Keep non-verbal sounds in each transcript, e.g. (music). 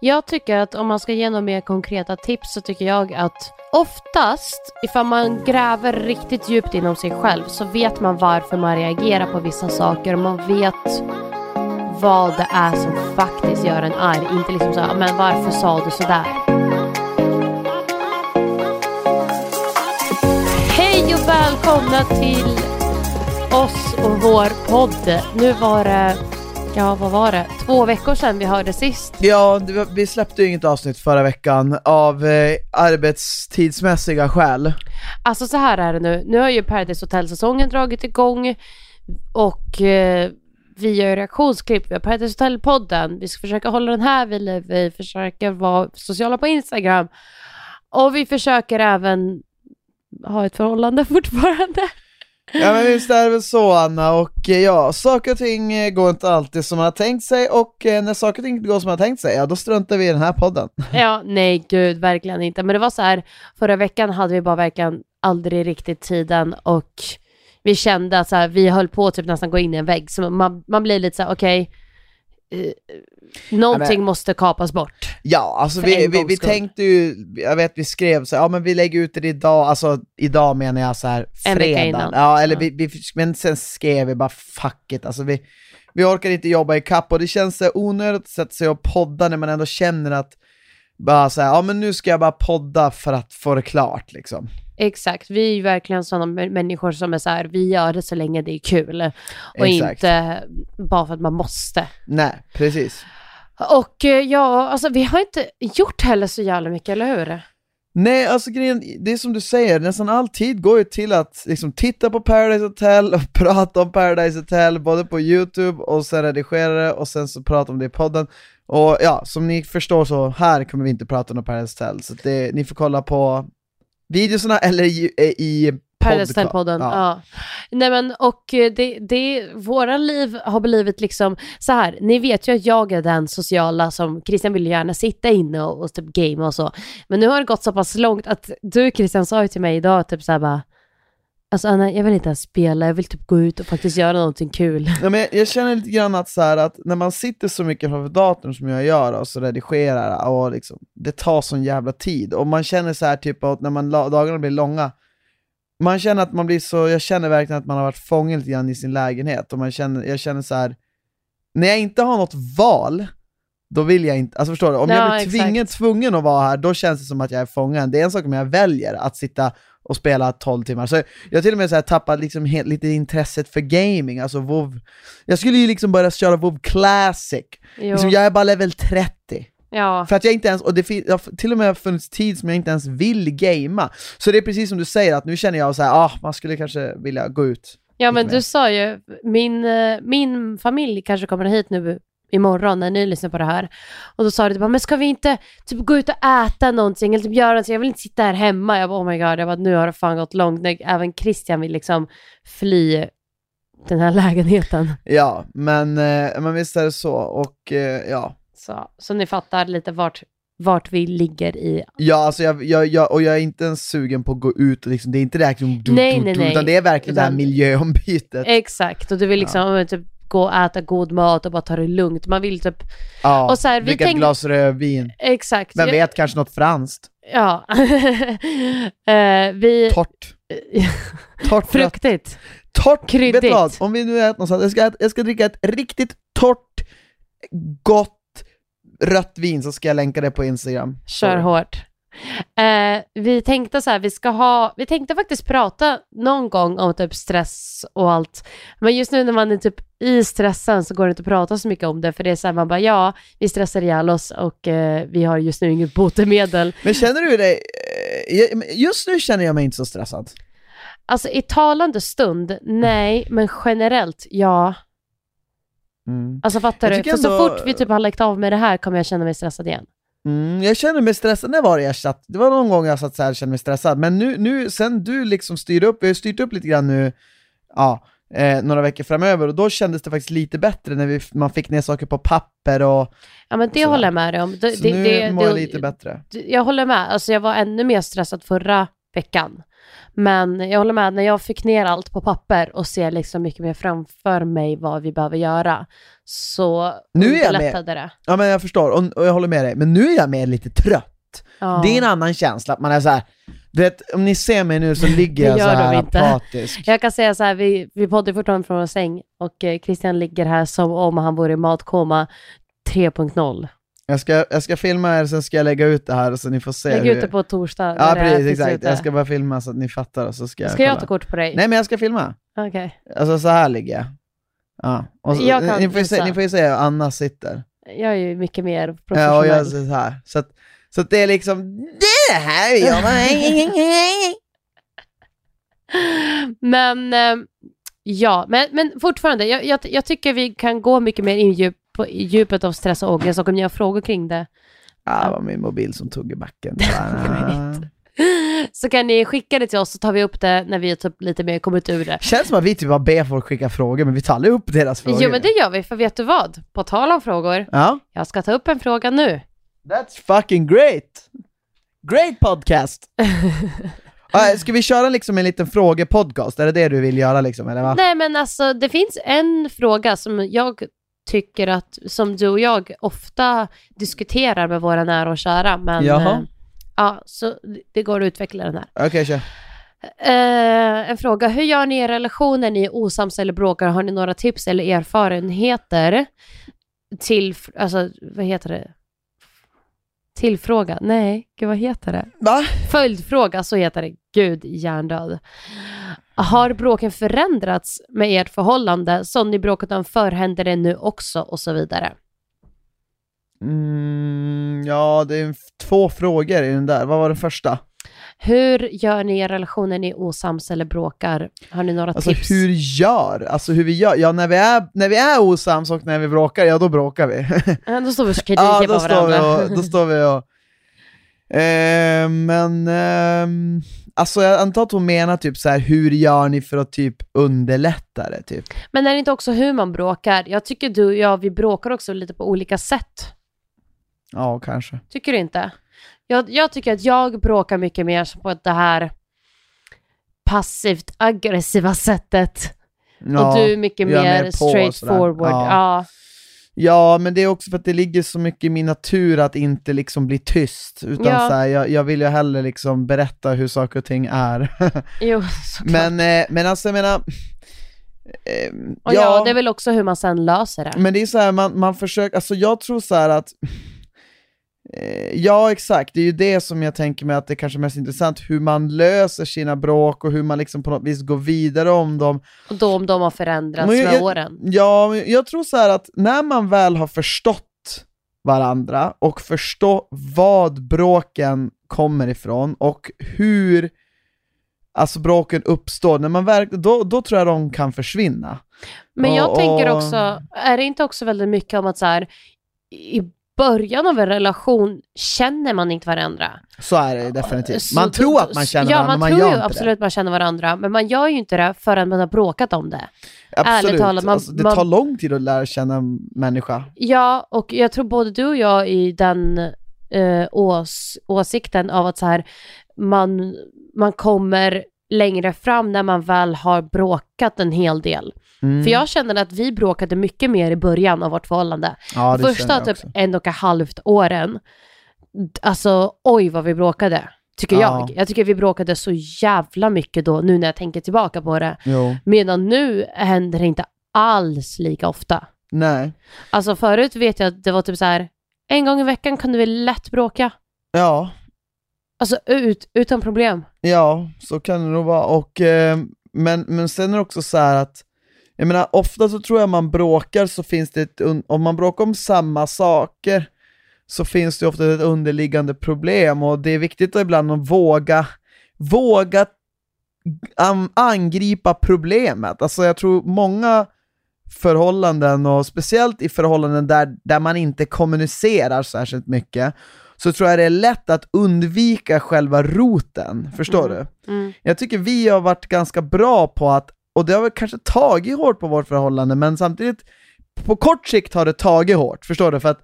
Jag tycker att om man ska ge några mer konkreta tips så tycker jag att oftast, ifall man gräver riktigt djupt inom sig själv så vet man varför man reagerar på vissa saker och man vet vad det är som faktiskt gör en arg. Inte liksom så men varför sa du sådär? Hej och välkomna till oss och vår podd. Nu var det Ja, vad var det? Två veckor sedan vi hörde sist. Ja, vi släppte ju inget avsnitt förra veckan av eh, arbetstidsmässiga skäl. Alltså så här är det nu. Nu har ju Paradise Hotel-säsongen dragit igång och eh, vi gör reaktionsklipp. Vi har Paradise Hotel-podden. Vi ska försöka hålla den här vid liv. Vi försöker vara sociala på Instagram. Och vi försöker även ha ett förhållande (laughs) fortfarande. Ja men visst är det väl så Anna, och eh, ja, saker och ting eh, går inte alltid som man har tänkt sig och eh, när saker och ting inte går som man har tänkt sig, ja då struntar vi i den här podden. (laughs) Ja, nej gud, verkligen inte. Men det var så här, förra veckan hade vi bara verkligen aldrig riktigt tiden och vi kände att så här, vi höll på att typ nästan gå in i en vägg, så man, man blir lite så här, okej, okay, någonting men, måste kapas bort. Ja, alltså vi, vi, vi tänkte ju, jag vet vi skrev så ja men vi lägger ut det idag, alltså idag menar jag så här fredag. Ja, eller ja. Vi, vi, men sen skrev vi bara fuck it, alltså vi, vi orkar inte jobba i kapp och det känns så onödigt att sätta sig och podda när man ändå känner att bara så här, ja men nu ska jag bara podda för att få det klart liksom. Exakt, vi är ju verkligen sådana människor som är så här, vi gör det så länge det är kul. Och Exakt. inte bara för att man måste. Nej, precis. Och eh, ja, alltså vi har inte gjort heller så jävla mycket, eller hur? Nej, alltså grejen, det är som du säger, nästan all tid går ju till att liksom titta på Paradise Hotel och (laughs) prata om Paradise Hotel, både på YouTube och sen redigera det och sen så prata om det i podden. Och ja, som ni förstår så här kommer vi inte prata om Paradise Hotel, så det, ni får kolla på videosarna eller i, i Paradise-podden, ja. ja. Nej men och eh, det, det, våra liv har blivit liksom så här, ni vet ju att jag är den sociala som, Christian vill gärna sitta inne och, och typ game och så, men nu har det gått så pass långt att du Christian sa ju till mig idag typ såhär bara, Alltså Anna, jag vill inte ens spela, jag vill typ gå ut och faktiskt göra någonting kul. Ja, men jag, jag känner lite grann att, så här, att när man sitter så mycket framför datorn som jag gör och så redigerar, och liksom, det tar sån jävla tid. Och man känner så här typ att när man, dagarna blir långa, man känner att man blir så, jag känner verkligen att man har varit fången lite grann i sin lägenhet. Och man känner, jag känner så här, när jag inte har något val, då vill jag inte, alltså förstår du? Om ja, jag blir tvingen, tvungen att vara här, då känns det som att jag är fången. Det är en sak om jag väljer att sitta och spela 12 timmar. Så jag till och med så här tappat liksom helt, lite intresset för gaming, alltså WoW. Jag skulle ju liksom börja köra WoW Classic, liksom, jag är bara level 30. Ja. För att jag inte ens, och det har till och med funnits tid som jag inte ens vill gamea. Så det är precis som du säger, att nu känner jag så här, ah, man skulle kanske vilja gå ut. Ja men du sa ju, min, eh, min familj kanske kommer hit nu imorgon när ni lyssnar på det här. Och då sa du typ, men ska vi inte typ gå ut och äta någonting eller typ göra någonting? Jag vill inte sitta här hemma. Jag bara, oh my god, jag bara, nu har det fan gått långt. När även Christian vill liksom fly den här (laughs) lägenheten. Ja, men, eh, men visst är det så. Och eh, ja. Så, så ni fattar lite vart vart vi ligger i... Ja, alltså jag, jag, jag, och jag är inte ens sugen på att gå ut, liksom, det är inte det här liksom, nej, nej, nej. utan det är verkligen utan, det här miljöombytet. Exakt, och du vill liksom ja. typ gå och äta god mat och bara ta det lugnt. Man vill typ... Ja, och så här, dricka tänk... ett glas rödvin. Exakt. Vem vet, kanske något franskt. Ja. uh, (laughs) vi... Torrt. (laughs) torrt. Fruktigt. Torrt, Kryddigt. vet du vad? Om vi nu äter någonstans, jag ska, jag ska dricka ett riktigt torrt, gott rött vin så ska jag länka det på Instagram. Kör hårt. Eh, vi tänkte så här, vi ska ha, vi tänkte faktiskt prata någon gång om typ stress och allt. Men just nu när man är typ i stressen så går det inte att prata så mycket om det, för det är så här, man bara ja, vi stressar ihjäl oss och eh, vi har just nu inget botemedel. Men känner du dig, eh, just nu känner jag mig inte så stressad. Alltså i talande stund, nej, men generellt, ja. Mm. Alltså fattar du? För ändå... så fort vi typ har lagt av med det här kommer jag känna mig stressad igen. Mm, jag känner mig stressad, när var det jag satt? Det var någon gång jag satt så här och kände mig stressad, men nu, nu sen du liksom styrde upp, vi har styrt upp lite grann nu, ja, eh, några veckor framöver, och då kändes det faktiskt lite bättre när vi, man fick ner saker på papper och Ja men det håller jag med dig om. Det, så det, nu det, mår jag lite bättre. Jag håller med, alltså jag var ännu mer stressad förra veckan. Men jag håller med, när jag fick ner allt på papper och ser liksom mycket mer framför mig vad vi behöver göra, så Nu är jag med. det. Ja men jag förstår, och, och jag håller med dig, men nu är jag mer lite trött. Ja. Det är en annan känsla, att man är så här. du vet, om ni ser mig nu så (laughs) ligger jag så här apatisk. Jag kan säga så här, vi, vi poddar fortfarande från vår säng och eh, Christian ligger här som om han vore i matkoma 3.0. Jag ska, jag ska filma er, sen ska jag lägga ut det här så ni får se Lägg ut det på torsdag. Ja precis, exakt. Jag ska bara filma så att ni fattar och så ska jag Ska jag kolla. ta kort på dig? Nej men jag ska filma. Okej. Alltså så här ligger jag. Ja. Och så, Jag kan ni, får ju se, ni får ju se hur Anna sitter. Jag är ju mycket mer Ja, och professionell. jag så här. Så att, så att det är liksom, det här är jag. (laughs) Men eh, ja, men, men fortfarande, jag, jag, jag tycker vi kan gå mycket mer in djup, på, djupet av stress och ångest och om ni har frågor kring det Ja, det var min mobil som tog i backen. (laughs) så kan ni skicka det till oss så tar vi upp det när vi är typ lite mer kommit ur det. Känns som att vi typ bara ber folk skicka frågor, men vi tar aldrig upp deras frågor. Jo men det gör vi, för vet du vad? På tal om frågor, Ja, jag ska ta upp en fråga nu. that's fucking great! Great podcast! Ja, (laughs) ska vi köra liksom en liten frågepodcast? Är det det du vill göra liksom, eller va? Nej men alltså det finns en fråga som jag tycker att, som du och jag ofta diskuterar med våra nära och kära, men Jaha. eh, ja, så det går att utveckla den här. Okej, kör. Eh, en fråga, hur gör ni i relationer ni är osams eller bråkar? Har ni några tips eller erfarenheter till, alltså vad heter det? Tillfråga? Nej, gud vad heter det? Va? Följdfråga, så heter det. Gud, hjärndöd. Har bråken förändrats med ert förhållande? Som ni bråkat om förr, händer det nu också? Och så vidare. Mm, ja, det är två frågor i den där. Vad var den första? Hur gör ni i relationer ni är osams eller bråkar? Har ni några Alltså tips? hur gör? Alltså hur vi gör? Ja, när vi är, när vi är osams och när vi bråkar, ja då bråkar vi. (laughs) Ja, Då står vi och skriker ja, på då står, vi varandra. och, då står vi och... Eh, men, ehm, alltså jag antar att hon menar typ så här, hur gör ni för att typ underlätta det typ? Men är det inte också hur man bråkar? Jag tycker du och jag, vi bråkar också lite på olika sätt. Ja, kanske. Tycker du inte? Jag, jag tycker att jag bråkar mycket mer på det här passivt aggressiva sättet. Ja, och du mycket mer mer på och straight sådär. forward. Ja. Ja. ja, men det är också för att det ligger så mycket i min natur att inte liksom bli tyst, utan Ja. så här, jag, jag vill ju hellre liksom berätta hur saker och ting är. (laughs) Jo, såklart. men, eh, men alltså jag menar, eh, och ja. det är väl också hur man sen löser det. Men det är så här, man, man försöker, alltså jag tror så här att Ja exakt, det är ju det som jag tänker mig att det är kanske är mest intressant, hur man löser sina bråk och hur man liksom på något vis går vidare om dem. Och då om de har förändrats jag- med jag- åren. Ja, jag tror så här att när man väl har förstått varandra och förstå vad bråken kommer ifrån och hur alltså bråken uppstår, när man verk, då, då tror jag de kan försvinna. Men jag Och- tänker och- också, är det inte också väldigt mycket om att så här, i början av en relation känner man inte varandra. Så är det definitivt. Så Man då- tror att man känner ja, varandra, men man tror ju absolut att man känner varandra, men man gör ju inte det förrän man har bråkat om det. det. Absolut. ärligt talat, man- alltså, det man- tar lång tid att lära känna en människa. Ja, och jag tror både du och jag i den eh, ås, åsikten av att så här, man, man kommer längre fram när man väl har bråkat en hel del. Mm. För jag känner att vi bråkade mycket mer i början av vårt förhållande. ja, Första typ också. en och ett halvt åren, alltså oj vad vi bråkade, tycker Ja. jag. Jag tycker vi bråkade så jävla mycket då, nu när jag tänker tillbaka på det. Jo. Medan nu händer det inte alls lika ofta. Nej. Alltså förut vet jag att det var typ så här, en gång i veckan kunde vi lätt bråka. Ja, Alltså ut, utan problem. Ja, så kan det nog vara. Och, eh, men, men sen är det också så här att, jag menar ofta så tror jag man bråkar så finns det ett, om man bråkar om samma saker så finns det ofta ett underliggande problem och det är viktigt att ibland att våga, våga an- angripa problemet. Alltså jag tror många förhållanden och speciellt i förhållanden där, där man inte kommunicerar särskilt mycket så tror jag det är lätt att undvika själva roten, förstår Mm. du? Mm. Jag tycker vi har varit ganska bra på att, och det har väl kanske tagit hårt på vårt förhållande, men samtidigt på kort sikt har det tagit hårt, förstår du? För att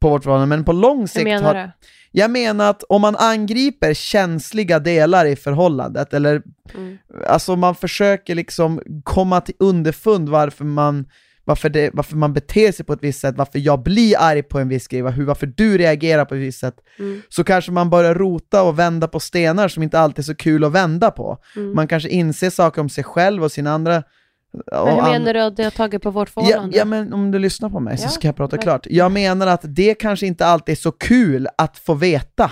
på vårt förhållande, men på lång sikt Hur menar har, du? Jag menar att om man angriper känsliga delar i förhållandet, eller Mm. alltså man försöker liksom komma till underfund varför man, varför, det, varför man beter sig på ett visst sätt, varför jag blir arg på en viss grej, hur, varför du reagerar på ett visst sätt, Mm. så kanske man börjar rota och vända på stenar som inte alltid är så kul att vända på. Mm. Man kanske inser saker om sig själv och sina andra... Men hur menar du att det har tagit på vårt Ja, förhållande? ja men om du lyssnar på mig så Ja, ska jag prata men- klart. Jag menar att det kanske inte alltid är så kul att få veta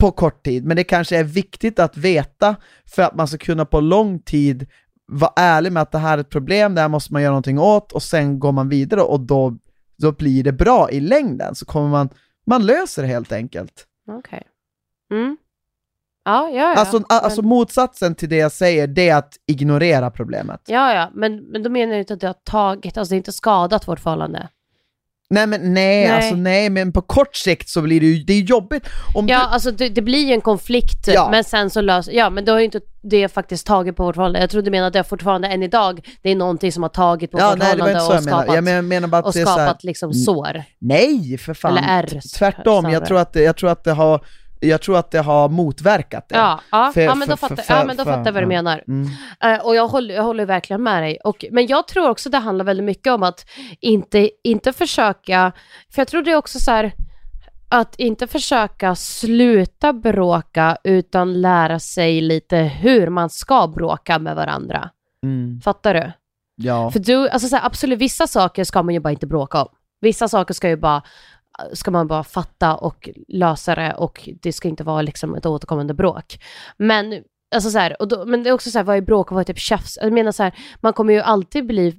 på kort tid, men det kanske är viktigt att veta för att man ska kunna på lång tid vara ärlig med att det här är ett problem, det här måste man göra någonting åt och sen går man vidare och då, då blir det bra i längden, så kommer man, man löser det helt enkelt. Okej. Mm. Ja, ja, ja. Alltså, men, alltså motsatsen till det jag säger, det är att ignorera problemet. ja, ja, men, men då menar du inte att det har tagit, alltså det har inte skadat vårt förhållande? Nej men nej, Nej. alltså nej, men på kort sikt så blir det ju, det är jobbigt om Ja, du, alltså det, det blir ju en konflikt, Ja. men sen så löser, ja men då har ju inte det faktiskt tagit på vårt förhållande. Jag trodde du menade att det fortfarande än idag, det är någonting som har tagit på Ja, vårt nej förhållande och jag skapat, menar. Jag menar, menar bara att och är så här, skapat liksom sår. nej för fan. Eller är Tvärtom, jag tror, att jag, tror att det har, jag tror att det har motverkat det. Ja, ja, För- ja men då fattar, för- ja, men då fattar jag vad du menar. Mm. Eh, och jag håller, jag håller verkligen med dig. Och, men jag tror också det handlar väldigt mycket om att inte, inte försöka, för jag tror det är också så här, att inte försöka sluta bråka utan lära sig lite hur man ska bråka med varandra. Mm. Fattar du? Ja. För du, alltså så här, absolut vissa saker ska man ju bara inte bråka om. Vissa saker ska ju bara ska man bara fatta och lösa det och det ska inte vara liksom ett återkommande bråk. Men, alltså så här, och då, men det är också så här, vad är bråk och vad är typ tjafs? Jag menar så här, man kommer ju alltid bli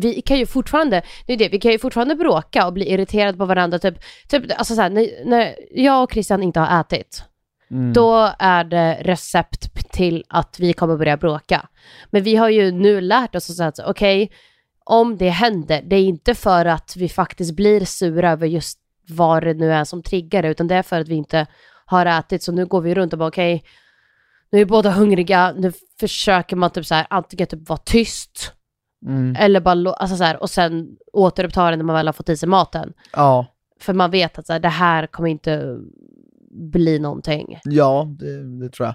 vi kan ju fortfarande, det är det, vi kan ju fortfarande bråka och bli irriterade på varandra, typ, typ alltså så här, när, när jag och Christian inte har ätit, Mm. då är det recept till att vi kommer börja bråka. Men vi har ju nu lärt oss att säga okej, om det händer, det är inte för att vi faktiskt blir sura över just vad det nu är som triggar det, utan det är för att vi inte har ätit. Så nu går vi runt och bara okej, nu är vi båda hungriga, nu försöker man typ så här, antingen typ vara tyst, Mm. eller bara, alltså så här, och sen återuppta det när man väl har fått i sig maten. Ja, För man vet att så här, det här kommer inte bli någonting. ja det, det tror jag.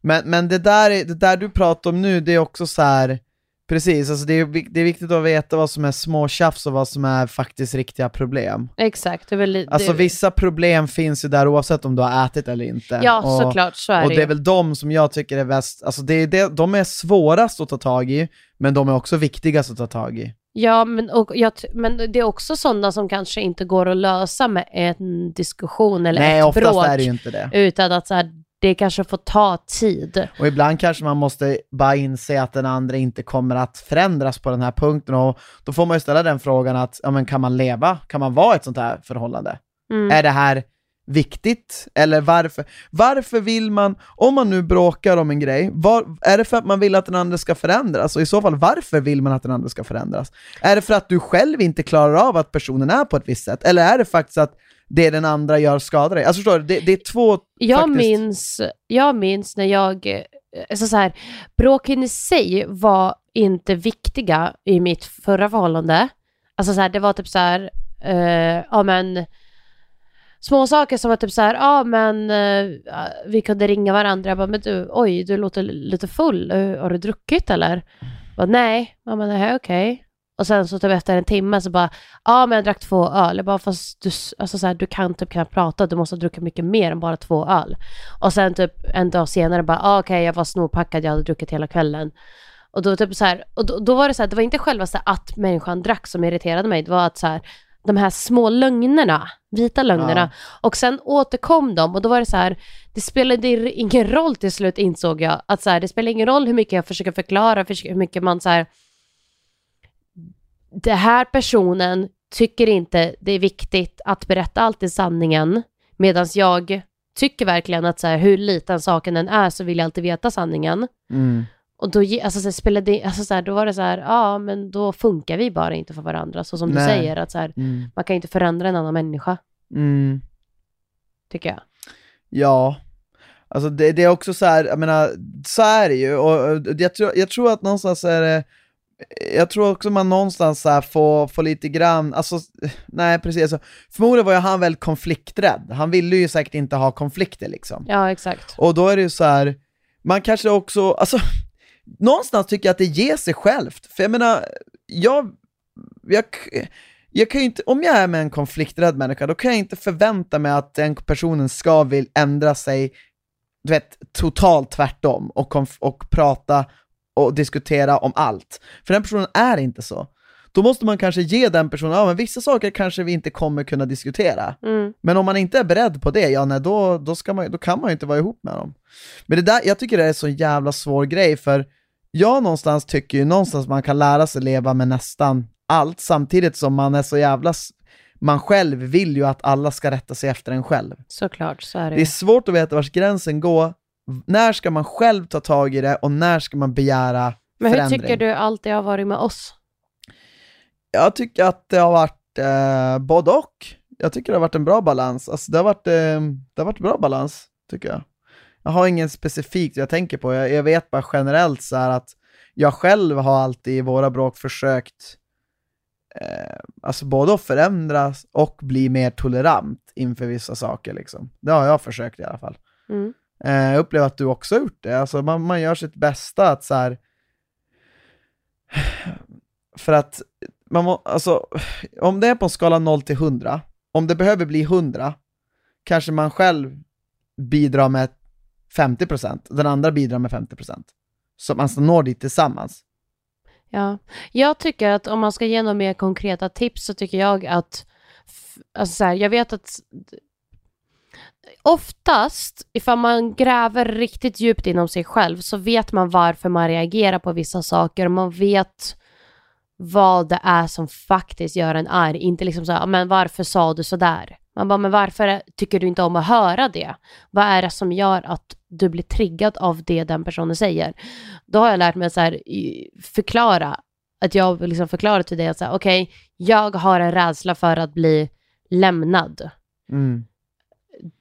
Men, men det, där är, det där du pratar om nu, det är också så här. Precis, alltså det, är, det är viktigt att veta vad som är små tjafs och vad som är faktiskt riktiga problem. Exakt, det är väl Alltså det, vissa problem finns ju där oavsett om du har ätit eller inte. Ja, och, såklart, så är och det det är väl de som jag tycker är bäst, alltså det är det, de är svårast att ta tag i, men de är också viktigast att ta tag i. Ja, men, och jag, men det är också sådana som kanske inte går att lösa med en diskussion eller Nej, ett oftast bråk. är det ju inte det. Utan att så här, det kanske får ta tid. Och ibland kanske man måste bara inse att den andra inte kommer att förändras på den här punkten och då får man ju ställa den frågan att, ja men kan man leva, kan man vara i ett sånt här förhållande? Mm. Är det här viktigt? Eller varför? Varför vill man, om man nu bråkar om en grej, var, är det för att man vill att den andra ska förändras? Och i så fall, varför vill man att den andra ska förändras? Är det för att du själv inte klarar av att personen är på ett visst sätt? Eller är det faktiskt att det den andra gör skadar dig? Alltså förstår du, det, det är två Jag, faktiskt... minns, jag minns när jag, eh, alltså så här, bråken i sig var inte viktiga i mitt förra förhållande. Alltså så här, det var typ så här, eh, ja men, små saker som var typ så här, ja men eh, vi kunde ringa varandra, jag bara, men du, oj, du låter lite full, Eh, har du druckit eller? Jag bara, nej, bara, nej okej. Och sen så typ efter en timme så bara, ja men jag drack två öl. Jag bara, fast du, alltså så här, du kan typ knappt prata, du måste ha druckit mycket mer än bara två öl. Och sen typ en dag senare bara, ah, okej jag var snorpackad, jag hade druckit hela kvällen. Och då typ så här, och då, då var det så här, det var inte själva så att människan drack som irriterade mig, det var att så här, de här små lögnerna, vita lögnerna. Och sen återkom de och då var det så här, det spelade ingen roll till slut insåg jag, att så här, det spelar ingen roll hur mycket jag försöker förklara, hur mycket man så här, det här personen tycker inte det är viktigt att berätta alltid sanningen, medan jag tycker verkligen att så här, hur liten saken än är så vill jag alltid veta sanningen. Mm. Och då, alltså, så här, spelade, det- alltså, så här, då var det så här, ja men då funkar vi bara inte för varandra. Så som du Nej. säger, att så här, Mm. man kan inte förändra en annan människa, Mm. tycker jag. Ja, alltså det, det är också så här, jag menar, så är det ju, och och jag tror, jag tror att någonstans är det, jag tror också man någonstans så här får, får lite grann, alltså, nej precis, alltså, förmodligen var ju han väldigt konflikträdd. Han ville ju säkert inte ha konflikter liksom. Ja, exakt. Och då är det ju så här, man kanske också, alltså, någonstans tycker jag att det ger sig självt. För jag menar, jag, jag, jag kan ju inte, om jag är med en konflikträdd människa, då kan jag inte förvänta mig att den personen ska vilja ändra sig, du vet, totalt tvärtom och, och prata och diskutera om allt. För den personen är inte så. Då måste man kanske ge den personen, ja men vissa saker kanske vi inte kommer kunna diskutera. Mm. Men om man inte är beredd på det, ja nej, då, då, ska man, då kan man ju inte vara ihop med dem. Men det där, jag tycker det är en så jävla svår grej, för jag någonstans tycker ju någonstans man kan lära sig leva med nästan allt, samtidigt som man är så jävla, man själv vill ju att alla ska rätta sig efter en själv. Såklart, så är det Det är svårt att veta vars gränsen går, när ska man själv ta tag i det och när ska man begära Men hur förändring? tycker du alltid har varit med oss? Jag tycker att det har varit eh, både och. Jag tycker det har varit en bra balans. Alltså det har varit, eh, det har varit bra balans, tycker jag. Jag har ingen specifikt jag tänker på, jag, jag vet bara generellt så här att jag själv har alltid i våra bråk försökt eh, alltså både att förändras och bli mer tolerant inför vissa saker liksom. Det har jag försökt i alla fall. Mm. Eh, jag upplever att du också har gjort det. Alltså man, man gör sitt bästa att så här. (sighs) För att man må, alltså, om det är på en skala 0 till 100, om det behöver bli 100, kanske man själv bidrar med 50%, den andra bidrar med 50%. Så man når dit tillsammans. Ja, jag tycker att om man ska ge några mer konkreta tips så tycker jag att, alltså så här, jag vet att oftast, ifall man gräver riktigt djupt inom sig själv så vet man varför man reagerar på vissa saker och man vet vad det är som faktiskt gör en arg. Inte liksom så här, men varför sa du så där? Man bara, men varför tycker du inte om att höra det? Vad är det som gör att du blir triggad av det den personen säger? Då har jag lärt mig att så här, förklara, att jag liksom förklarar till dig att okej, okay, okej, jag har en rädsla för att bli lämnad. Mm.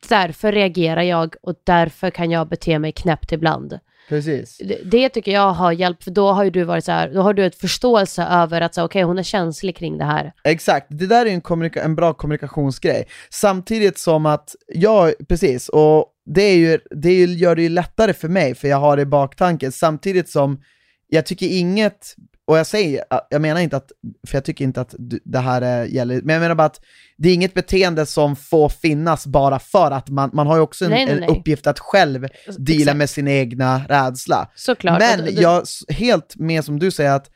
Därför reagerar jag och därför kan jag bete mig knäppt ibland. Precis. Det, det tycker jag har hjälpt, för då har ju du varit så här, då har du ett förståelse över att okej, hon är känslig kring det här. Exakt, det där är en, kommunika- en bra kommunikationsgrej. Samtidigt som att, jag, precis, och det, är ju, det gör det ju lättare för mig, för jag har det i baktanken, samtidigt som jag tycker inget, och jag säger, jag menar inte att, för jag tycker inte att du- det här är, gäller, men jag menar bara att det är inget beteende som får finnas bara för att man, man har ju också en, Nej, nej, en nej. uppgift att själv deala Exakt. med sin egna rädsla. Såklart. Men Och det- jag s- helt med som du säger att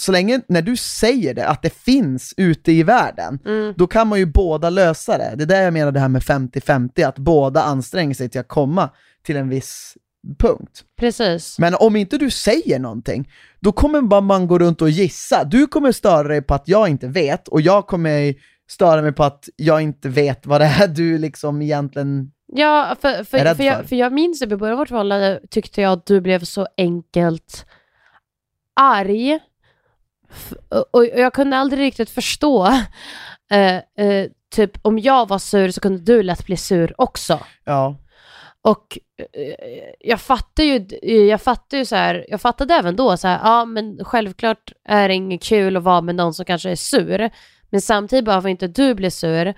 så länge, när du säger det, att det finns ute i världen, Mm, då kan man ju båda lösa det. Det är där jag menar det här med 50-50, att båda anstränger sig till att komma till en viss punkt. precis. Men om inte du säger någonting, då kommer bara man gå runt och gissa. Du kommer störa dig på att jag inte vet, och jag kommer störa mig på att jag inte vet vad det är du liksom egentligen... Ja, för, är för, rädd för, jag, för. för jag minns att i början av vårt förhållande tyckte jag att du blev så enkelt arg. Och, jag kunde aldrig riktigt förstå. Eh, eh, typ om jag var sur så kunde du lätt bli sur också. Ja, och eh, jag fattar ju, eh, jag fattar ju så här, jag fattade även då så här, ja men självklart är det inget kul att vara med någon som kanske är sur, men samtidigt behöver inte du bli sur. Eh,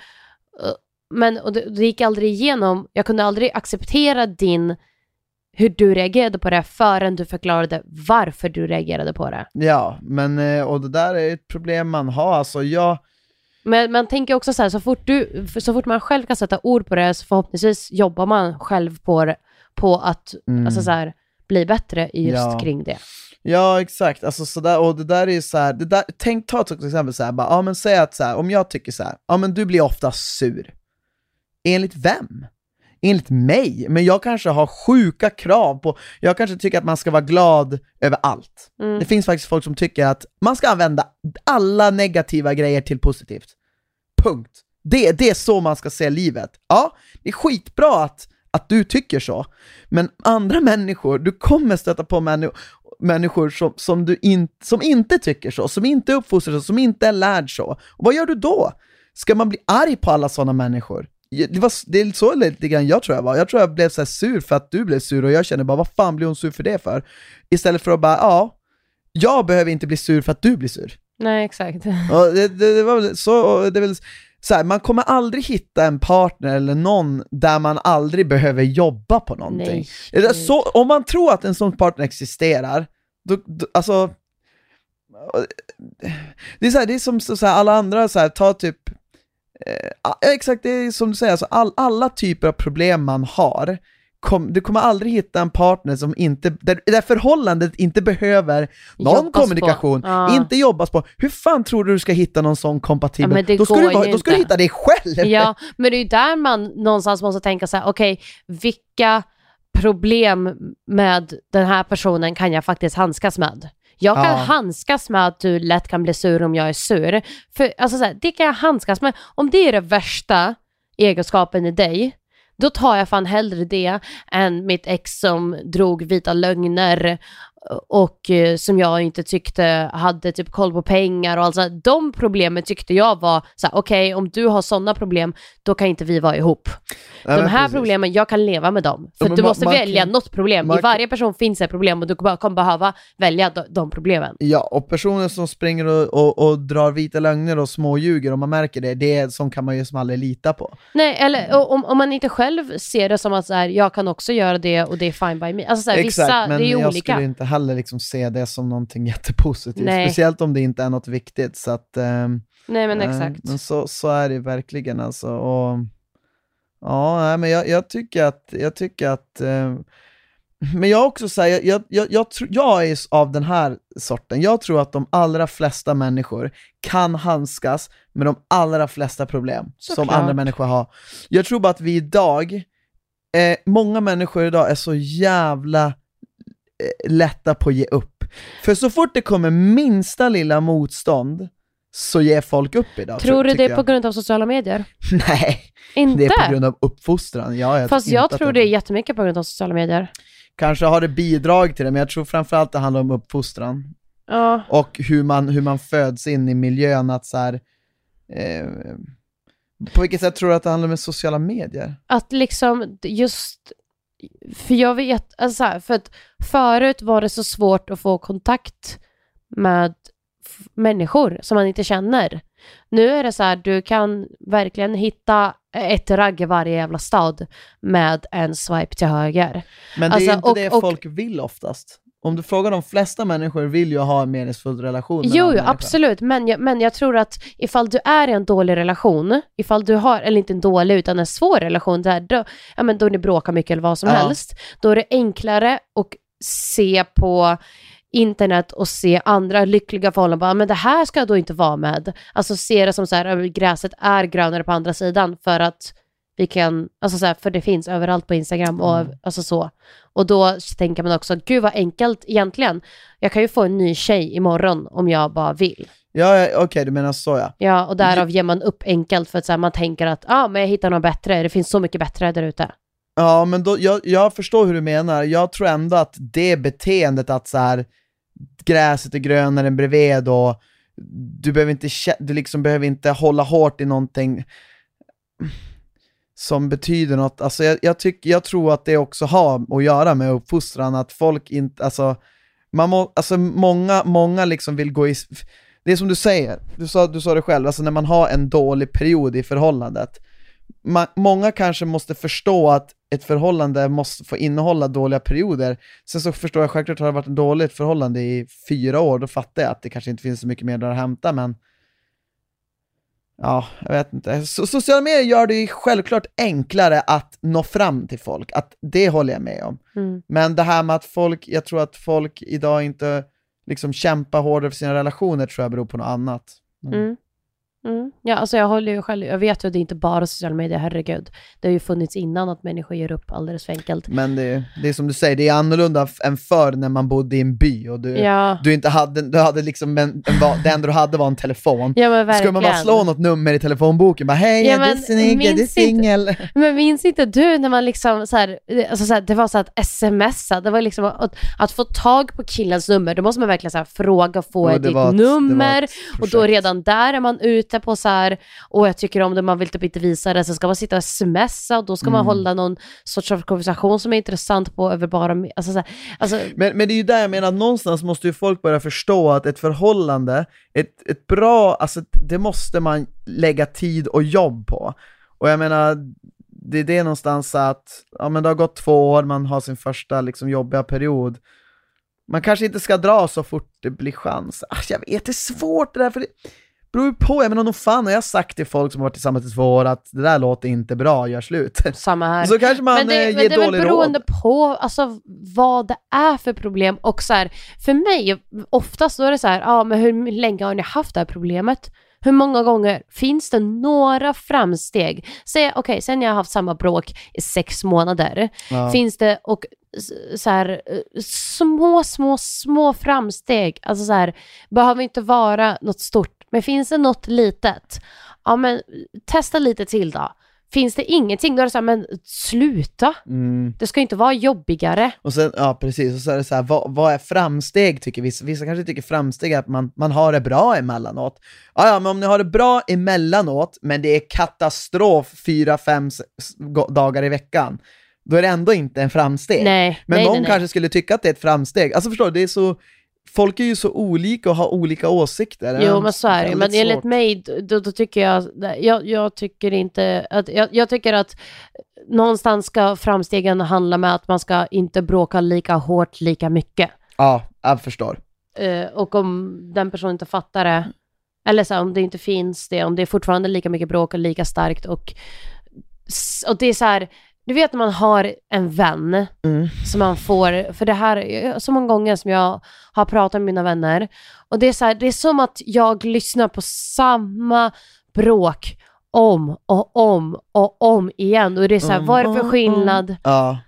men och det, det gick aldrig igenom, jag kunde aldrig acceptera din, hur du reagerade på det förrän du förklarade varför du reagerade på det. ja, men och det där är ett problem man har, alltså jag... Men man tänker också så här, så fort, du, så fort man själv kan sätta ord på det så förhoppningsvis jobbar man själv på, det, på att Mm. alltså så här, bli bättre just Ja. kring det. Ja exakt, alltså sådär, och det där är ju såhär, det där, tänk ta till exempel såhär, bara, ja men säg att såhär, om jag tycker såhär, ja men du blir ofta sur. Enligt vem? Enligt mig? Men jag kanske har sjuka krav på, jag kanske tycker att man ska vara glad över allt. Mm. Det finns faktiskt folk som tycker att man ska använda alla negativa grejer till positivt. Punkt. Det, det är så man ska se livet. Ja, det är skitbra att, att du tycker så, men andra människor, du kommer stöta på männi människor som, som, du in, som inte tycker så, som inte är uppfostrade så, som inte är lärd så. Och vad gör du då? Ska man bli arg på alla sådana människor? Det, var, det är så lite grann jag tror jag var. Jag tror jag blev så här sur för att du blev sur och jag känner bara, vad fan blir hon sur för det för? Istället för att bara, ja, jag behöver inte bli sur för att du blir sur. Nej, exakt. (laughs) Och det, det, det var väl så, det väl så här, man kommer aldrig hitta en partner eller någon där man aldrig behöver jobba på någonting. Nej. Så, om man tror att en sån partner existerar, då, då alltså det är, så här, det är som så här, alla andra, så här, ta typ ja, exakt, det är som du säger, alltså all, alla typer av problem man har, kom, du kommer aldrig hitta en partner som inte, där, där förhållandet inte behöver någon Jobbas kommunikation. Ja. inte jobbas på. Hur fan tror du du ska hitta någon sån kompatibel? Ja, då ska, du, vara- då ska du hitta dig själv! Ja, men det är ju där man någonstans måste tänka så här, okej, vilka problem med den här personen kan jag faktiskt handskas med? Jag kan Ja. handskas med att du lätt kan bli sur om jag är sur. För alltså så här, det kan jag handskas med. Om det är det värsta egenskapen i dig, då tar jag fan hellre det än mitt ex som drog vita lögner och eh, som jag inte tyckte hade typ koll på pengar och alltså de problemen tyckte jag var så här, okej om du har sådana problem då kan inte vi vara ihop. Ja, de här precis. problemen, jag kan leva med dem. För Ja, du måste välja kan- något problem. I varje person finns ett problem och du kommer behöva välja de, de problemen. Ja, och personer som springer och, och, och drar vita lögner och småljuger, om man märker det, det är som kan man ju som aldrig lita på. Nej, eller och, om, om man inte själv ser det som att så här, jag kan också göra det och det är fine by me. Alltså så här, vissa, men det är ju jag olika. skulle inte heller liksom se det som någonting (laughs) jättepositivt, Nej. speciellt om det inte är något viktigt. Så att, ehm, Nej men eh, exakt. men så, så är det verkligen alltså. Och, ja, men jag, jag tycker att, jag tycker att eh, men jag också säger, jag, jag, jag, tror- jag är av den här sorten, jag tror att de allra flesta människor kan handskas med de allra flesta problem som Såklart. andra människor har. Jag tror bara att vi idag, eh, många människor idag är så jävla eh, lätta på att ge upp. För så fort det kommer minsta lilla motstånd så ger folk upp idag. Tror du det är jag. på grund av sociala medier? (laughs) Nej, Inte? det är på grund av uppfostran. Ja, jag Fast jag tror det är jättemycket på grund av sociala medier. Kanske har det bidrag till det, men jag tror framförallt det handlar om uppfostran. Ja, Och hur man, hur man föds in i miljön, att så här, eh, På vilket sätt tror du att det handlar med sociala medier? att liksom just, för jag vet, alltså så här, för att förut var det så svårt att få kontakt med människor som man inte känner. Nu är det så här, du kan verkligen hitta ett ragg i varje jävla stad med en swipe till höger. Men det är Alltså, inte och- det och- folk vill oftast. Om du frågar de flesta människor vill ju ha en meningsfull relation med Jo, jo absolut, men jag, men jag tror att ifall du är i en dålig relation, ifall du har, eller inte en dålig utan en svår relation, där, då, ja, men då ni bråkar mycket eller vad som Ja. helst, då är det enklare att se på internet och se andra lyckliga förhållanden, bara, men det här ska jag då inte vara med. Alltså se det som så här, "Ja, gräset är grönare på andra sidan för att vi kan, alltså så här, för det finns överallt på Instagram och Mm. alltså så. Och då tänker man också, gud vad enkelt egentligen. Jag kan ju få en ny tjej imorgon om jag bara vill. Ja, ja okej du menar så ja. Ja, och därav ger man upp enkelt för att så här, man tänker att ja, ah, men jag hittar något bättre, det finns så mycket bättre där ute. Ja, men då, jag, jag förstår hur du menar. Jag tror ändå att det beteendet att så här gräset är grönare än bredvid och du behöver inte, du liksom behöver inte hålla hårt i någonting som betyder något. Alltså jag, jag, tyck, jag tror att det också har att göra med uppfostran, att folk inte, alltså, man må, alltså många, många liksom vill gå i, det är som du säger, du sa, du sa det själv, alltså när man har en dålig period i förhållandet, man, många kanske måste förstå att ett förhållande måste få innehålla dåliga perioder. Sen så förstår jag självklart, har det varit ett dåligt förhållande i fyra år, då fattar jag att det kanske inte finns så mycket mer där att hämta, men Ja, jag vet inte. So sociala medier gör det ju självklart enklare att nå fram till folk, att det håller jag med om. Mm. Men det här med att folk, jag tror att folk idag inte liksom kämpar hårdare för sina relationer tror jag beror på något annat. Mm. Mm. Mm. Ja, alltså jag håller ju själv, jag vet ju att det inte bara sociala medier, herregud. Det har ju funnits innan att människor ger upp alldeles för enkelt. Men det, det är som du säger, det är annorlunda än förr när man bodde i en by och du, Ja, du inte hade, du hade liksom en, en, va- det enda du hade var en telefon. ja men verkligen. Ska man bara slå något nummer i telefonboken, bara hej, Ja, men snygg, är du singel? (laughs) Men minns inte du när man liksom så här, alltså så här, det var så att smsa, det var liksom att, att få tag på killens nummer, då måste man verkligen så här fråga, få Och ett det ett- det nummer? ett Och då redan där är man ute sitta på så här, och jag tycker om det, man vill typ inte visa det, så ska man sitta och smsa och då ska man Mm. hålla någon sorts av konversation som är intressant på över bara, alltså, så här, alltså Men, men det är ju där jag menar, någonstans måste ju folk börja förstå att ett förhållande, ett, ett bra, alltså det måste man lägga tid och jobb på. Och jag menar, det är det någonstans att, ja men det har gått två år, man har sin första liksom jobbiga period. Man kanske inte ska dra så fort det blir chans. Ah, jag vet, det är svårt det där, för det beror ju på. Jag menar, nog fan har jag sagt till folk som har varit tillsammans i två år att det där låter inte bra, gör slut. samma här. (laughs) Så kanske man men det, eh, men ger det är väl beroende råd. på alltså, vad det är för problem och så här, för mig, oftast då är det så här, ja men hur länge har ni haft det här problemet? Hur många gånger finns det några framsteg? Säg, okej, sen jag har haft samma bråk i sex månader, Ja. finns det och så här, små, små, små framsteg, alltså så här, behöver inte vara något stort, men finns det något litet, ja men testa lite till då. Finns det ingenting, då är det så här, men sluta. Mm. Det ska inte vara jobbigare. Och sen, ja precis, och så är det så här, vad, vad är framsteg tycker vissa? Vissa kanske tycker framsteg är att man, man har det bra emellanåt. Ja, ja, men om ni har det bra emellanåt, men det är katastrof fyra, fem dagar i veckan, då är det ändå inte en framsteg. Nej, men nej, någon nej, nej. kanske skulle tycka att det är ett framsteg. Alltså förstår du, det är så, folk är ju så olika och har olika åsikter. Jo men så är det men enligt svårt. mig, då, då tycker jag, jag, jag tycker inte, att, jag, jag tycker att någonstans ska framstegen handla med att man ska inte bråka lika hårt lika mycket. Ja, jag förstår. Eh, och om den personen inte fattar det, eller så här, om det inte finns det, om det är fortfarande lika mycket bråk och lika starkt och, och det är så här, du vet när man har en vän Mm. som man får, för det här, så många gånger som jag har pratat med mina vänner, och det är så här, det är som att jag lyssnar på samma bråk om och om och om igen och det är så här, Mm, vad är det för mm, skillnad? Ja.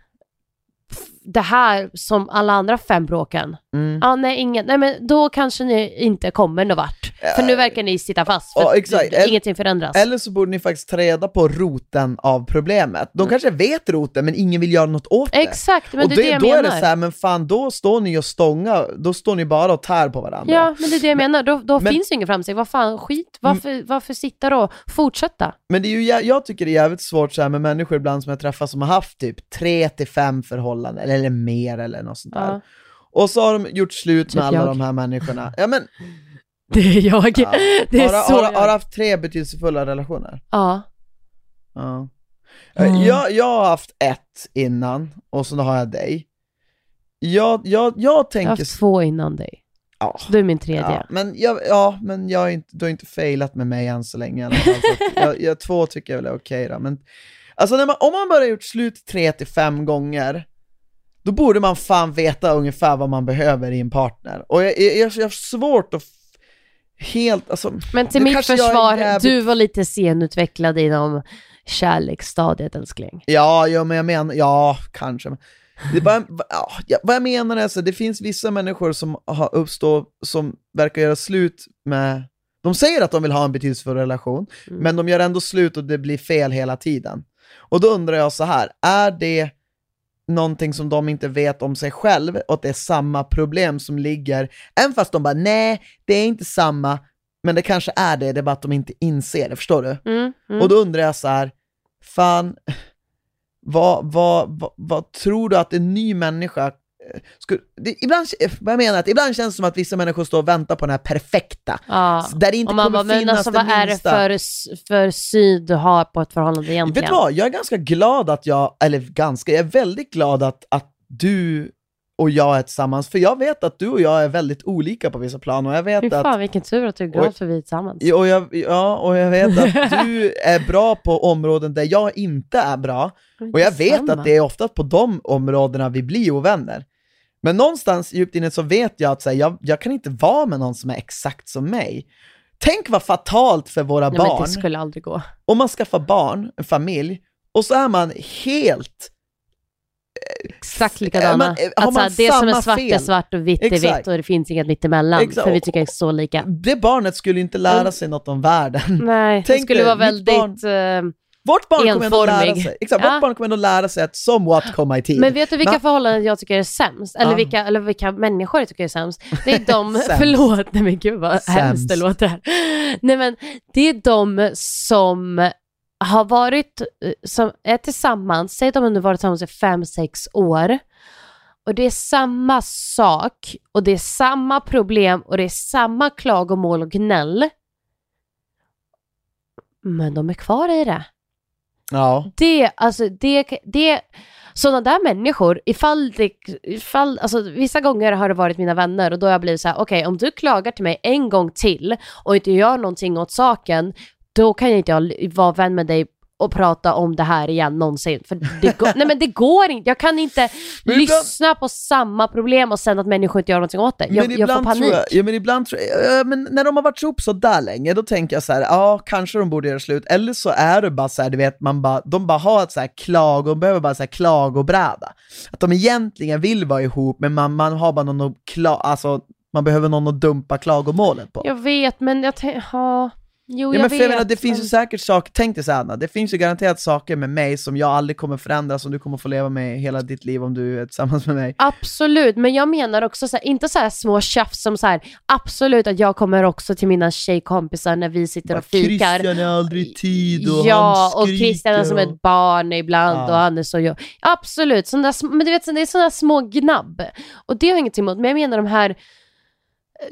Det här som alla andra fem bråken? Mm. Ja, nej, ingen, nej men då kanske ni inte kommer någon vart. För nu verkar ni sitta fast, för Ja, exakt. Eller- ingenting förändras. Eller så borde ni faktiskt ta reda på roten av problemet. De kanske vet roten men ingen vill göra något åt det. Exakt, men och det är det jag då menar. är det så här, men fan då står ni och stångar, då står ni bara och tär på varandra. Ja, men det är det jag menar. Då, då Men- finns ju ingen framsteg. Vad fan, skit. Varför, varför sitta och fortsätta? Men det är ju, jä- jag tycker det är jävligt svårt så här med människor ibland som jag träffar som har haft typ tre till fem förhållanden, eller, eller mer eller något sånt där. Ja. Och så har de gjort slut med Typ alla jag. de här människorna. Ja men, (laughs) Det är jag. ja. (laughs) Det är har, så har, jag. har du haft tre betydelsefulla relationer? Ja. Ja. Mm. Jag, jag har haft ett innan, och så har jag dig. Jag, jag, jag Jag har tänker... haft två innan dig. Ja. Så du är min tredje. Ja, men jag, ja, men jag har inte, du har inte failat med mig än så länge i alla fall. Så att jag, (laughs) jag, två tycker jag väl är okej då. Men, alltså man, om man bara har gjort slut tre till fem gånger, då borde man fan veta ungefär vad man behöver i en partner. Och jag, jag, jag, jag har svårt att helt, alltså... Men till mitt försvar, jävligt- du var lite senutvecklad inom kärleksstadiet älskling. Ja, ja, men jag menar, ja, kanske. Det bara, ja, vad jag menar är så, det finns vissa människor som har uppstått, som verkar göra slut med, de säger att de vill ha en betydelsefull relation, Mm. men de gör ändå slut och det blir fel hela tiden. Och då undrar jag så här, är det någonting som de inte vet om sig själv och att det är samma problem som ligger, även fast de bara nej, det är inte samma, men det kanske är det, det är bara att de inte inser det, förstår du? Mm, mm. Och då undrar jag så här, fan, vad, vad, vad, vad tror du att en ny människa skulle, det, ibland, vad jag menar att ibland känns det som att vissa människor står och väntar på den här perfekta, ja. där det inte Och man kommer bara, men finnas alltså det vad är det för, för syn du har på ett förhållande Vet egentligen? du vad, jag är ganska glad att jag, eller ganska, jag är väldigt glad att, att du och jag är tillsammans, för jag vet att du och jag är väldigt olika på vissa plan och jag vet Fy att fan vilken tur att du är glad Oj. för vi är tillsammans. Och jag, ja, och jag vet att (laughs) du är bra på områden där jag inte är bra, och jag vet att det är ofta på de områdena vi blir ovänner. Men någonstans djupt inne så vet jag att så här, jag, jag kan inte vara med någon som är exakt som mig. Tänk vad fatalt för våra Nej, men barn, det skulle aldrig gå. om man skaffar barn, en familj, och så är man helt Exakt Är likadana. man- är- har att så här, det som är svart är fel? svart och vitt är vitt och det finns inget mittemellan. Exakt. För vi tycker är så lika. Det barnet skulle inte lära sig något om världen. Nej, det Tänk skulle dig, vara väldigt... eh, vårt barn kommer ändå lära enformig. sig, exakt, Ja. vårt barn kommer ändå lära sig att somewhat komma i tid. Men vet du vilka Men- förhållanden jag tycker är sämst? Eller, Ja. vilka, eller vilka människor jag tycker är sämst? Det är de, (laughs) Sämst. förlåt, nej men gud vad hemskt det Sämst. låter. Nej men det är de som har varit, eh, som är tillsammans, säg att de har varit tillsammans i fem, sex år. Och det är samma sak och det är samma problem och det är samma klagomål och gnäll. Men de är kvar i det ja. det, alltså det, det, sådana där människor, ifall det, ifall, alltså vissa gånger har det varit mina vänner och då har jag blivit så här: okej om du klagar till mig en gång till och inte gör någonting åt saken, då kan jag inte jag vara vän med dig och prata om det här igen någonsin. För det går, (laughs) nej men det går inte, jag kan inte Men ibland- lyssna på samma problem och sen att människor inte gör någonting åt det. Jag, men jag får panik. tror jag, ja, men ibland tror jag, ja, men när de har varit ihop så där länge, då tänker jag så här, ja kanske de borde göra slut, eller så är det bara så här, du vet, man bara, de bara har ett så här klago, de behöver bara så här klagobräda. Att de egentligen vill vara ihop, men man, man har bara någon att kla, alltså man behöver någon att dumpa klagomålet på. Jag vet, men jag tänker, ja, jo Ja, men för vet. jag menar, det finns ju säkert saker, tänk dig såhär Anna, det finns ju garanterat saker med mig som jag aldrig kommer förändra, som du kommer få leva med hela ditt liv om du är tillsammans med mig. Absolut, men jag menar också så här, inte så här små tjafs som så här, absolut att jag kommer också till mina tjejkompisar när vi sitter och fikar. Christian är aldrig tid och ja, han och Christian är som ett barn ibland Ja. och han är så jag. Absolut, sådana men du vet, det är sådana små gnabb. Och det har jag ingenting emot, men jag menar de här,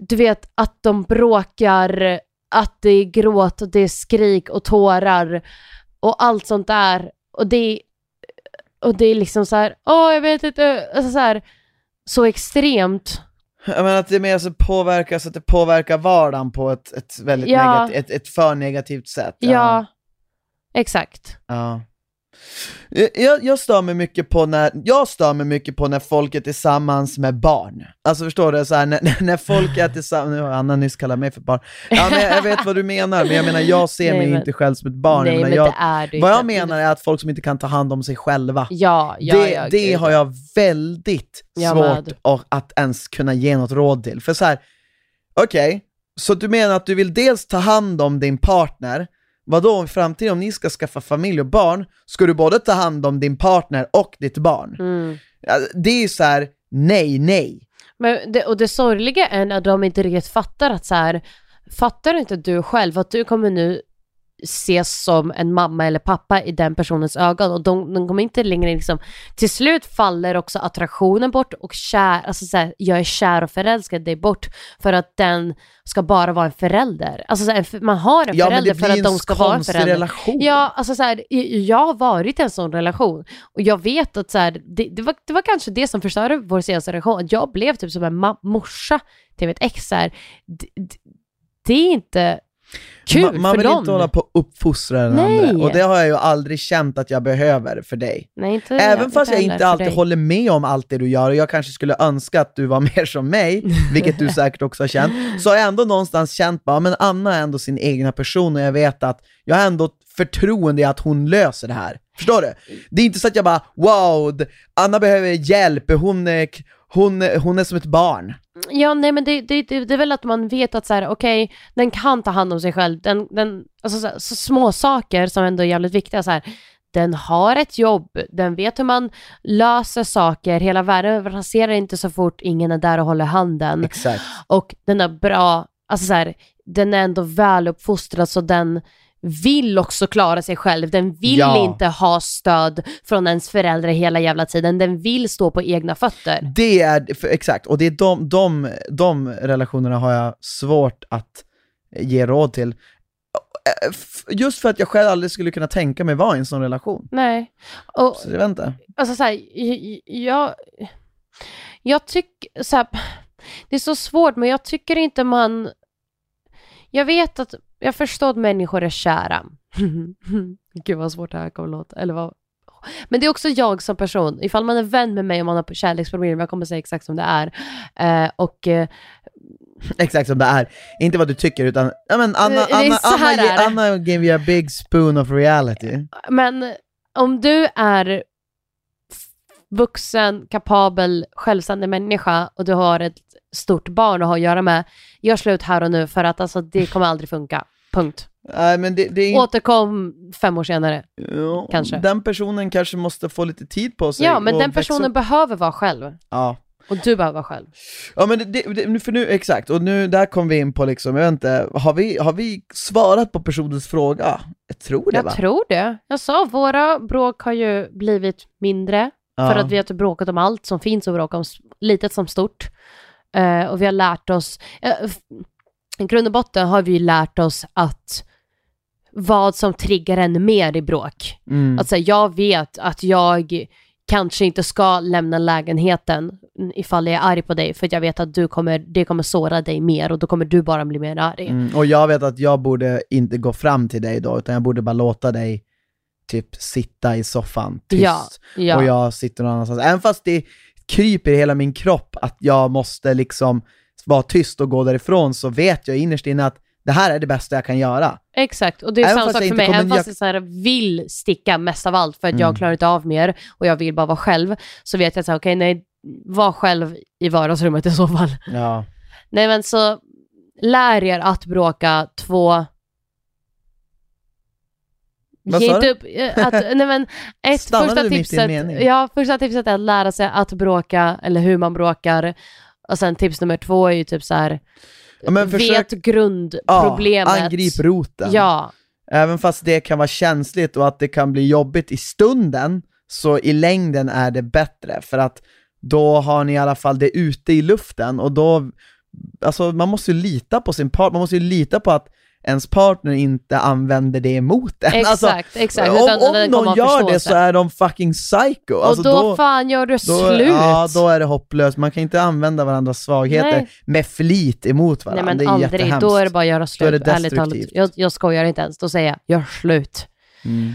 du vet att de bråkar, att det är gråt och det är skrik och tårar och allt sånt där. Och det och det är liksom så här, åh jag vet inte, alltså så här, så extremt. Jag menar att det är mer så påverkar, så att det påverkar vardagen på ett, ett väldigt Ja. negativt, ett, ett för negativt sätt. Ja, exakt. Ja. Jag, jag stör mig mycket på när, jag stör mig mycket på när folk är tillsammans med barn. Alltså förstår du, så här, när, när folk är tillsammans, nu har Anna nyss kallat mig för barn. Ja men jag vet vad du menar, men jag menar jag ser Nej, mig men- inte själv som ett barn. Nej jag menar, jag, det är det vad jag menar är att folk som inte kan ta hand om sig själva. Ja, ja, det ja, det har ja. jag väldigt Jag svårt att, att ens kunna ge något råd till. För så här, okej, så du menar att du vill dels ta hand om din partner, vadå i framtiden om ni ska skaffa familj och barn, ska du både ta hand om din partner och ditt barn? Mm. Det är ju så här, nej, nej. Men det, och det sorgliga är när de inte riktigt fattar att så här, fattar inte du själv att du kommer nu ses som en mamma eller pappa i den personens ögon och de, de kommer inte längre liksom, till slut faller också attraktionen bort och kär, alltså så här, jag är kär och förälskad dig bort för att den ska bara vara en förälder. Alltså så här, man har en Ja förälder för att de ska vara en förälder. relation. Ja, alltså så här, jag har varit i en sån relation och jag vet att så här, det, det, var, det var kanske det som förstörde vår senaste relation, att jag blev typ som en morsa till mitt ex. Så det, det är inte kul man, man för vill någon. inte hålla på och uppfostra den Nej. andra, och det har jag ju aldrig känt att jag behöver för dig. Nej, inte, Även fast jag heller inte för alltid dig. håller med om allt det du gör, och jag kanske skulle önska att du var (laughs) mer som mig, vilket du säkert också har känt, så har jag ändå någonstans känt bara, men Anna är ändå sin egna person och jag vet att jag har ändå förtroende i att hon löser det här. Förstår du? Det är inte så att jag bara, wow, Anna behöver hjälp, hon hon, hon är som ett barn. Ja, nej men det, det, det, det är väl att man vet att så här, okej, den kan ta hand om sig själv. Den, den, alltså så, här, så små saker som ändå är jävligt viktiga. Så här, den har ett jobb, den vet hur man löser saker, hela världen raserar inte så fort ingen är där och håller handen. Exakt. Och den är bra, alltså så här, den är ändå väluppfostrad så den vill också klara sig själv. Den vill Ja. inte ha stöd från ens föräldrar hela jävla tiden. Den vill stå på egna fötter. Det är, för, exakt, och det är de, de, de relationerna har jag svårt att ge råd till. F- Just för att jag själv aldrig skulle kunna tänka mig vara i en sån relation. Nej. Och Så jag vet inte. alltså så här, j- jag, jag tycker, det är så svårt men jag tycker inte man, jag vet att, jag förstår att människor är kära. (laughs) Gud vad svårt det här kommer låta, eller vad, men det är också jag som person, ifall man är vän med mig och man har kärleksproblem, jag kommer säga exakt som det är, eh, och eh, Exakt som det är. Inte vad du tycker utan, ja men Anna, är Anna, Anna, det. Anna gave you a big spoon of reality. Men om du är vuxen, kapabel, självständig människa och du har ett stort barn att ha att göra med, gör slut här och nu för att alltså, det kommer aldrig funka. Punkt. Nej men det, det är. Återkom fem år senare. Ja, kanske. Den personen kanske måste få lite tid på sig Ja, men och den personen upp. behöver vara själv. Ja. Och du behöver vara själv. Ja men det, det, för nu, exakt, och nu där kom vi in på liksom, jag vet inte, har vi, har vi svarat på personens fråga? Jag tror det Jag va? tror det. Jag sa, våra bråk har ju blivit mindre. ja. För att vi har typ bråkat om allt som finns att bråka om, litet som stort. Eh, och vi har lärt oss, f- i grund och botten har vi lärt oss att vad som triggar en mer i bråk. mm. Säga, jag vet att jag kanske inte ska lämna lägenheten ifall jag är arg på dig, för jag vet att du kommer, det kommer såra dig mer och då kommer du bara bli mer arg. Mm. Och jag vet att jag borde inte gå fram till dig då, utan jag borde bara låta dig typ sitta i soffan tyst. Ja, ja. och jag sitter någon annanstans. Även fast det kryper i hela min kropp att jag måste liksom vara tyst och gå därifrån så vet jag innerst inne att det här är det bästa jag kan göra. Exakt, och det är Även samma sak för mig. Även fast jag så här vill sticka mest av allt för att Mm. jag klarar inte av mer och jag vill bara vara själv, så vet jag att okej, nej, var själv i vardagsrummet i så fall. Ja. Nej men så, lär er att bråka två... Vad Ge inte upp, eh, att, nej men, (laughs) ett, Stannade första tipset, ja, första tipset är att lära sig att bråka, eller hur man bråkar. Och sen tips nummer två är ju typ så här, Ja, men försök- vet grundproblemet. Ja, angrip roten. Ja, Även fast det kan vara känsligt och att det kan bli jobbigt i stunden, så i längden är det bättre, för att då har ni i alla fall det ute i luften och då, alltså man måste ju lita på sin partner, man måste ju lita på att ens partner inte använder det emot en. exakt, Alltså, exakt. om om någon gör det så är de fucking psycho. Och Alltså, då, fan gör du då, slut. Ja, då är det hopplöst. Man kan inte använda varandras svagheter Nej. med flit emot varandra. Nej men det är aldrig, jättehemskt. då är det bara att göra Då är slut. det Ärligt talat. destruktivt. Jag, jag skojar inte ens, då säger jag gör slut. Mm.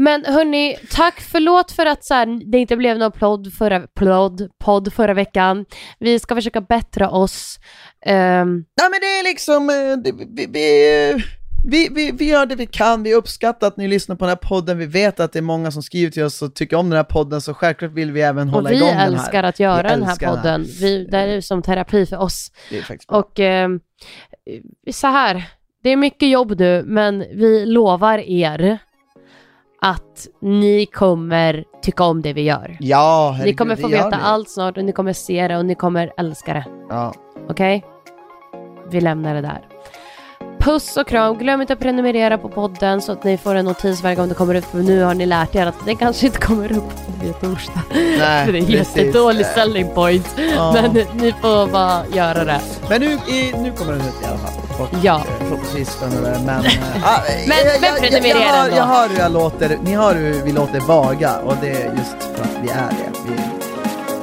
Men hörni, tack förlåt för att så här, det inte blev någon podd förra, podd, podd förra veckan. Vi ska försöka bättra oss. Ehm, Nej men det är liksom, eh, det, vi, vi, vi, vi, vi gör det vi kan, vi uppskattar att ni lyssnar på den här podden, vi vet att det är många som skriver till oss och tycker om den här podden, så självklart vill vi även och hålla vi igång den här. älskar att göra Vi den här podden. Vi, det är som terapi för oss. Det är faktiskt. Och ehm, så här, det är mycket jobb nu, men vi lovar er att ni kommer tycka om det vi gör. Ja, Ni herregud, kommer få det gör veta ni. allt snart och ni kommer se det och ni kommer älska det. Ja. Okej? Vi lämnar det där. Puss och kram. Glöm inte att prenumerera på podden så att ni får en notis varje gång det kommer ut. För nu har ni lärt er att det kanske inte kommer upp varje torsdag. Nej, För (laughs) det är precis. jättedålig selling point. Ja. Men ni får bara göra det. Men nu, i, nu kommer den ut i alla fall. Och, Ja. Förhoppningsvis framöver, men... (laughs) eh, ah, Men- jag, men jag, jag, jag, hör, jag hör hur jag låter, ni hör hur vi låter vaga, och det är just för att vi är det. Vi,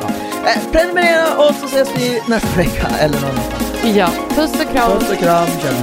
ja. eh, prenumerera och så ses vi nästa vecka, eller någon annanstans. Ja. Puss och kram. Puss och kram, kör